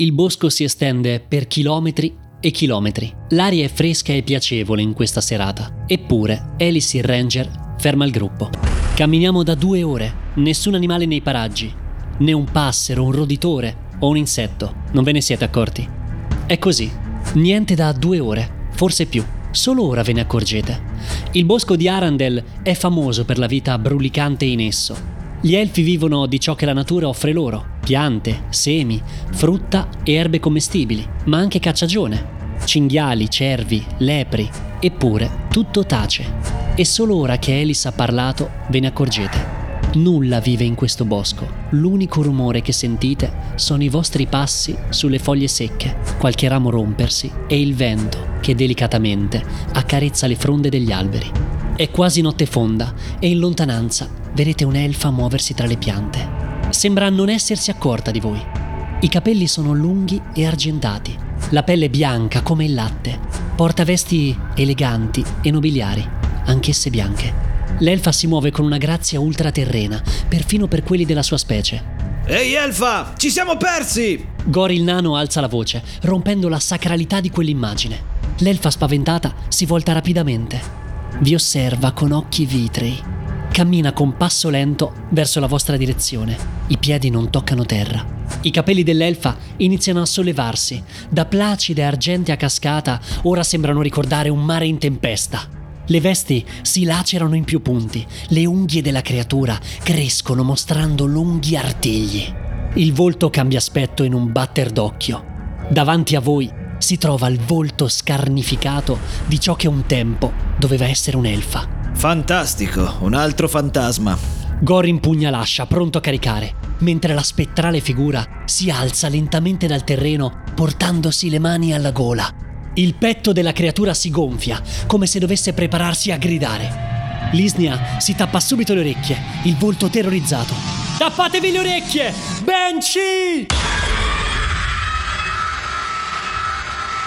il bosco si estende per chilometri e chilometri. L'aria è fresca e piacevole in questa serata. Eppure, Alice il Ranger ferma il gruppo. Camminiamo da due ore, nessun animale nei paraggi, né un passero, un roditore o un insetto. Non ve ne siete accorti? È così. Niente da due ore, forse più. Solo ora ve ne accorgete. Il bosco di Arandel è famoso per la vita brulicante in esso. Gli elfi vivono di ciò che la natura offre loro, piante, semi, frutta e erbe commestibili, ma anche cacciagione, cinghiali, cervi, lepri, eppure tutto tace. E solo ora che Alice ha parlato ve ne accorgete. Nulla vive in questo bosco. L'unico rumore che sentite sono i vostri passi sulle foglie secche, qualche ramo rompersi e il vento che delicatamente accarezza le fronde degli alberi. È quasi notte fonda e in lontananza vedete un'elfa muoversi tra le piante. Sembra non essersi accorta di voi. I capelli sono lunghi e argentati, la pelle bianca come il latte, porta vesti eleganti e nobiliari, anch'esse bianche. L'elfa si muove con una grazia ultraterrena, perfino per quelli della sua specie. Ehi Elfa, ci siamo persi! Gori il nano alza la voce, rompendo la sacralità di quell'immagine. L'elfa spaventata si volta rapidamente. Vi osserva con occhi vitrei. Cammina con passo lento verso la vostra direzione. I piedi non toccano terra. I capelli dell'elfa iniziano a sollevarsi. Da placida e argentea cascata ora sembrano ricordare un mare in tempesta. Le vesti si lacerano in più punti, le unghie della creatura crescono mostrando lunghi artigli. Il volto cambia aspetto in un batter d'occhio. Davanti a voi si trova il volto scarnificato di ciò che un tempo doveva essere un'elfa. Fantastico, un altro fantasma. Gor impugna l'ascia, pronto a caricare, mentre la spettrale figura si alza lentamente dal terreno portandosi le mani alla gola il petto della creatura si gonfia, come se dovesse prepararsi a gridare. Lisnia si tappa subito le orecchie, il volto terrorizzato. Tappatevi le orecchie! Banshee!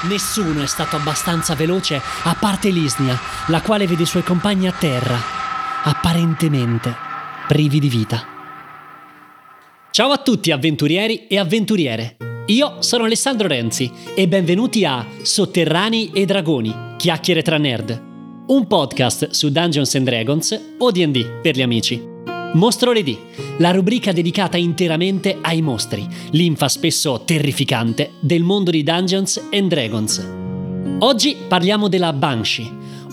Nessuno è stato abbastanza veloce a parte Lisnia, la quale vede i suoi compagni a terra, apparentemente privi di vita. Ciao a tutti avventurieri e avventuriere. Io sono Alessandro Renzi e benvenuti a Sotterranei e Dragoni, chiacchiere tra nerd. Un podcast su Dungeons and Dragons o D&D per gli amici. Mostrone D, la rubrica dedicata interamente ai mostri, l'infa spesso terrificante del mondo di Dungeons and Dragons. Oggi parliamo della Banshee,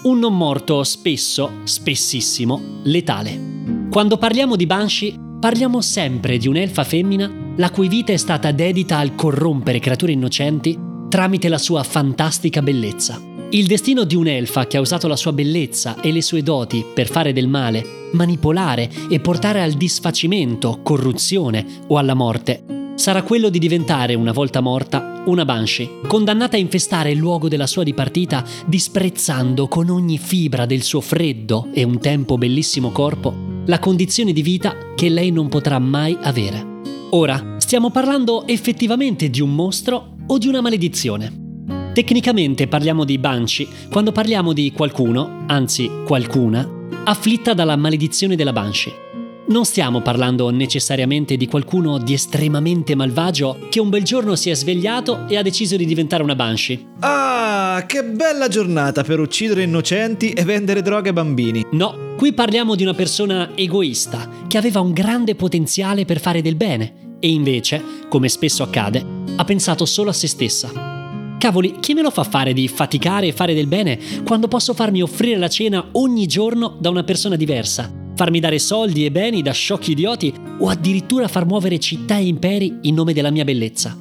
un non morto spesso, spessissimo, letale. Quando parliamo di Banshee, parliamo sempre di un'elfa femmina la cui vita è stata dedita al corrompere creature innocenti tramite la sua fantastica bellezza. Il destino di un'elfa che ha usato la sua bellezza e le sue doti per fare del male, manipolare e portare al disfacimento, corruzione o alla morte, sarà quello di diventare, una volta morta, una Banshee, condannata a infestare il luogo della sua dipartita, disprezzando con ogni fibra del suo freddo e un tempo bellissimo corpo la condizione di vita che lei non potrà mai avere. Ora, stiamo parlando effettivamente di un mostro o di una maledizione? Tecnicamente parliamo di Banshee quando parliamo di qualcuno, anzi qualcuna, afflitta dalla maledizione della Banshee. Non stiamo parlando necessariamente di qualcuno di estremamente malvagio che un bel giorno si è svegliato e ha deciso di diventare una Banshee. Ah, che bella giornata per uccidere innocenti e vendere droga ai bambini. No, qui parliamo di una persona egoista che aveva un grande potenziale per fare del bene e invece, come spesso accade, ha pensato solo a se stessa. Cavoli, chi me lo fa fare di faticare e fare del bene quando posso farmi offrire la cena ogni giorno da una persona diversa? Farmi dare soldi e beni da sciocchi idioti o addirittura far muovere città e imperi in nome della mia bellezza?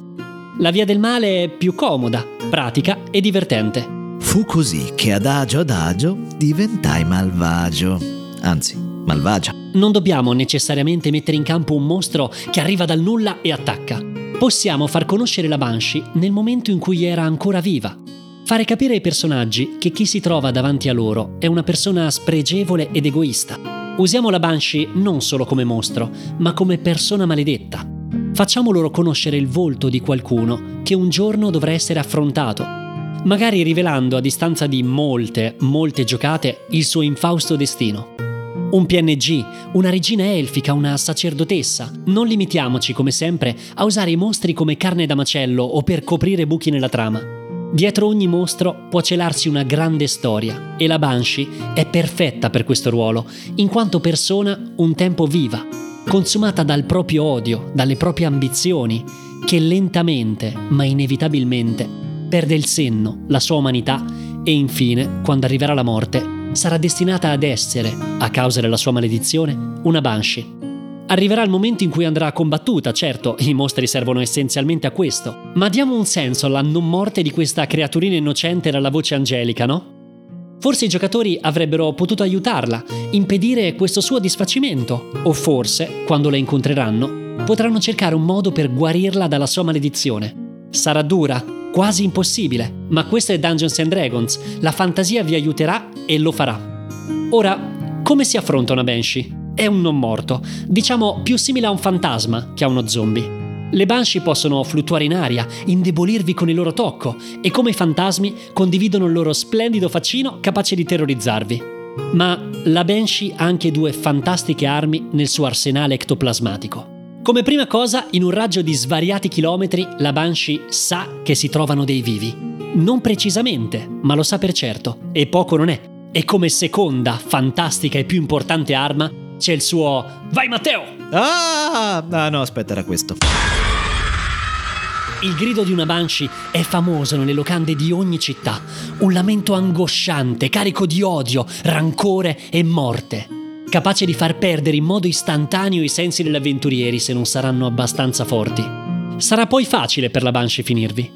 La via del male è più comoda, pratica e divertente. Fu così che adagio adagio diventai malvagio. Anzi, malvagia. Non dobbiamo necessariamente mettere in campo un mostro che arriva dal nulla e attacca. Possiamo far conoscere la Banshee nel momento in cui era ancora viva. Fare capire ai personaggi che chi si trova davanti a loro è una persona spregevole ed egoista. Usiamo la Banshee non solo come mostro, ma come persona maledetta. Facciamo loro conoscere il volto di qualcuno che un giorno dovrà essere affrontato, magari rivelando a distanza di molte, molte giocate il suo infausto destino. un PNG, una regina elfica, una sacerdotessa. Non limitiamoci, come sempre, a usare i mostri come carne da macello o per coprire buchi nella trama. Dietro ogni mostro può celarsi una grande storia e la Banshee è perfetta per questo ruolo, in quanto persona un tempo viva, consumata dal proprio odio, dalle proprie ambizioni, che lentamente, ma inevitabilmente, perde il senno, la sua umanità e infine, quando arriverà la morte, sarà destinata ad essere, a causa della sua maledizione, una Banshee. Arriverà il momento in cui andrà combattuta, certo, i mostri servono essenzialmente a questo, ma diamo un senso alla non morte di questa creaturina innocente dalla voce angelica, no? Forse i giocatori avrebbero potuto aiutarla, impedire questo suo disfacimento, o forse, quando la incontreranno, potranno cercare un modo per guarirla dalla sua maledizione. Sarà dura, quasi impossibile, ma questo è Dungeons and Dragons, la fantasia vi aiuterà e lo farà. Ora, come si affronta una Banshee? È un non morto, diciamo più simile a un fantasma che a uno zombie. Le Banshee possono fluttuare in aria, indebolirvi con il loro tocco e come i fantasmi condividono il loro splendido faccino capace di terrorizzarvi. Ma la Banshee ha anche due fantastiche armi nel suo arsenale ectoplasmatico. Come prima cosa, in un raggio di svariati chilometri, la Banshee sa che si trovano dei vivi. Non precisamente, ma lo sa per certo, e poco non è. E come seconda, fantastica e più importante arma, c'è il suo Vai Matteo! Ah, ah no, aspetta, era questo. Il grido di una Banshee è famoso nelle locande di ogni città, un lamento angosciante, carico di odio, rancore e morte capace di far perdere in modo istantaneo i sensi degli avventurieri se non saranno abbastanza forti. Sarà poi facile per la Banshee finirvi.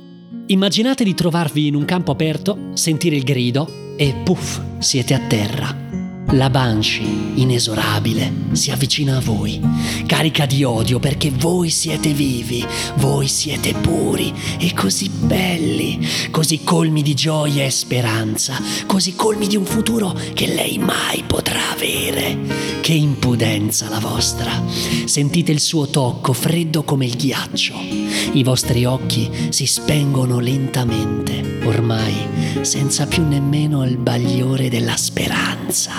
Immaginate di trovarvi in un campo aperto, sentire il grido e puff, siete a terra. La Banshee, inesorabile, si avvicina a voi, carica di odio perché voi siete vivi, voi siete puri e così belli, così colmi di gioia e speranza, così colmi di un futuro che lei mai potrà avere. Che impudenza la vostra! Sentite il suo tocco freddo come il ghiaccio. I vostri occhi si spengono lentamente, ormai senza più nemmeno il bagliore della speranza.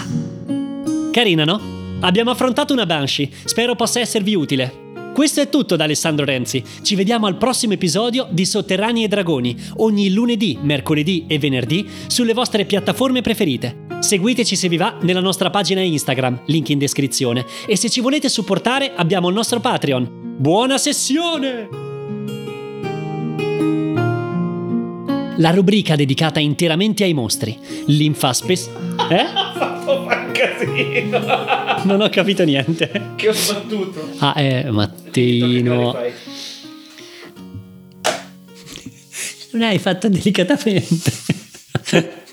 Carina, no? Abbiamo affrontato una Banshee, spero possa esservi utile. Questo è tutto da Alessandro Renzi. Ci vediamo al prossimo episodio di Sotterranei e Dragoni, ogni lunedì, mercoledì e venerdì sulle vostre piattaforme preferite. Seguiteci se vi va nella nostra pagina Instagram, link in descrizione. E se ci volete supportare abbiamo il nostro Patreon. Buona sessione! La rubrica dedicata interamente ai mostri. L'Infaspes. Eh? casino. Non ho capito niente. Che ho sbattuto. Ah, eh, Mattino. Non hai fatto delicatamente.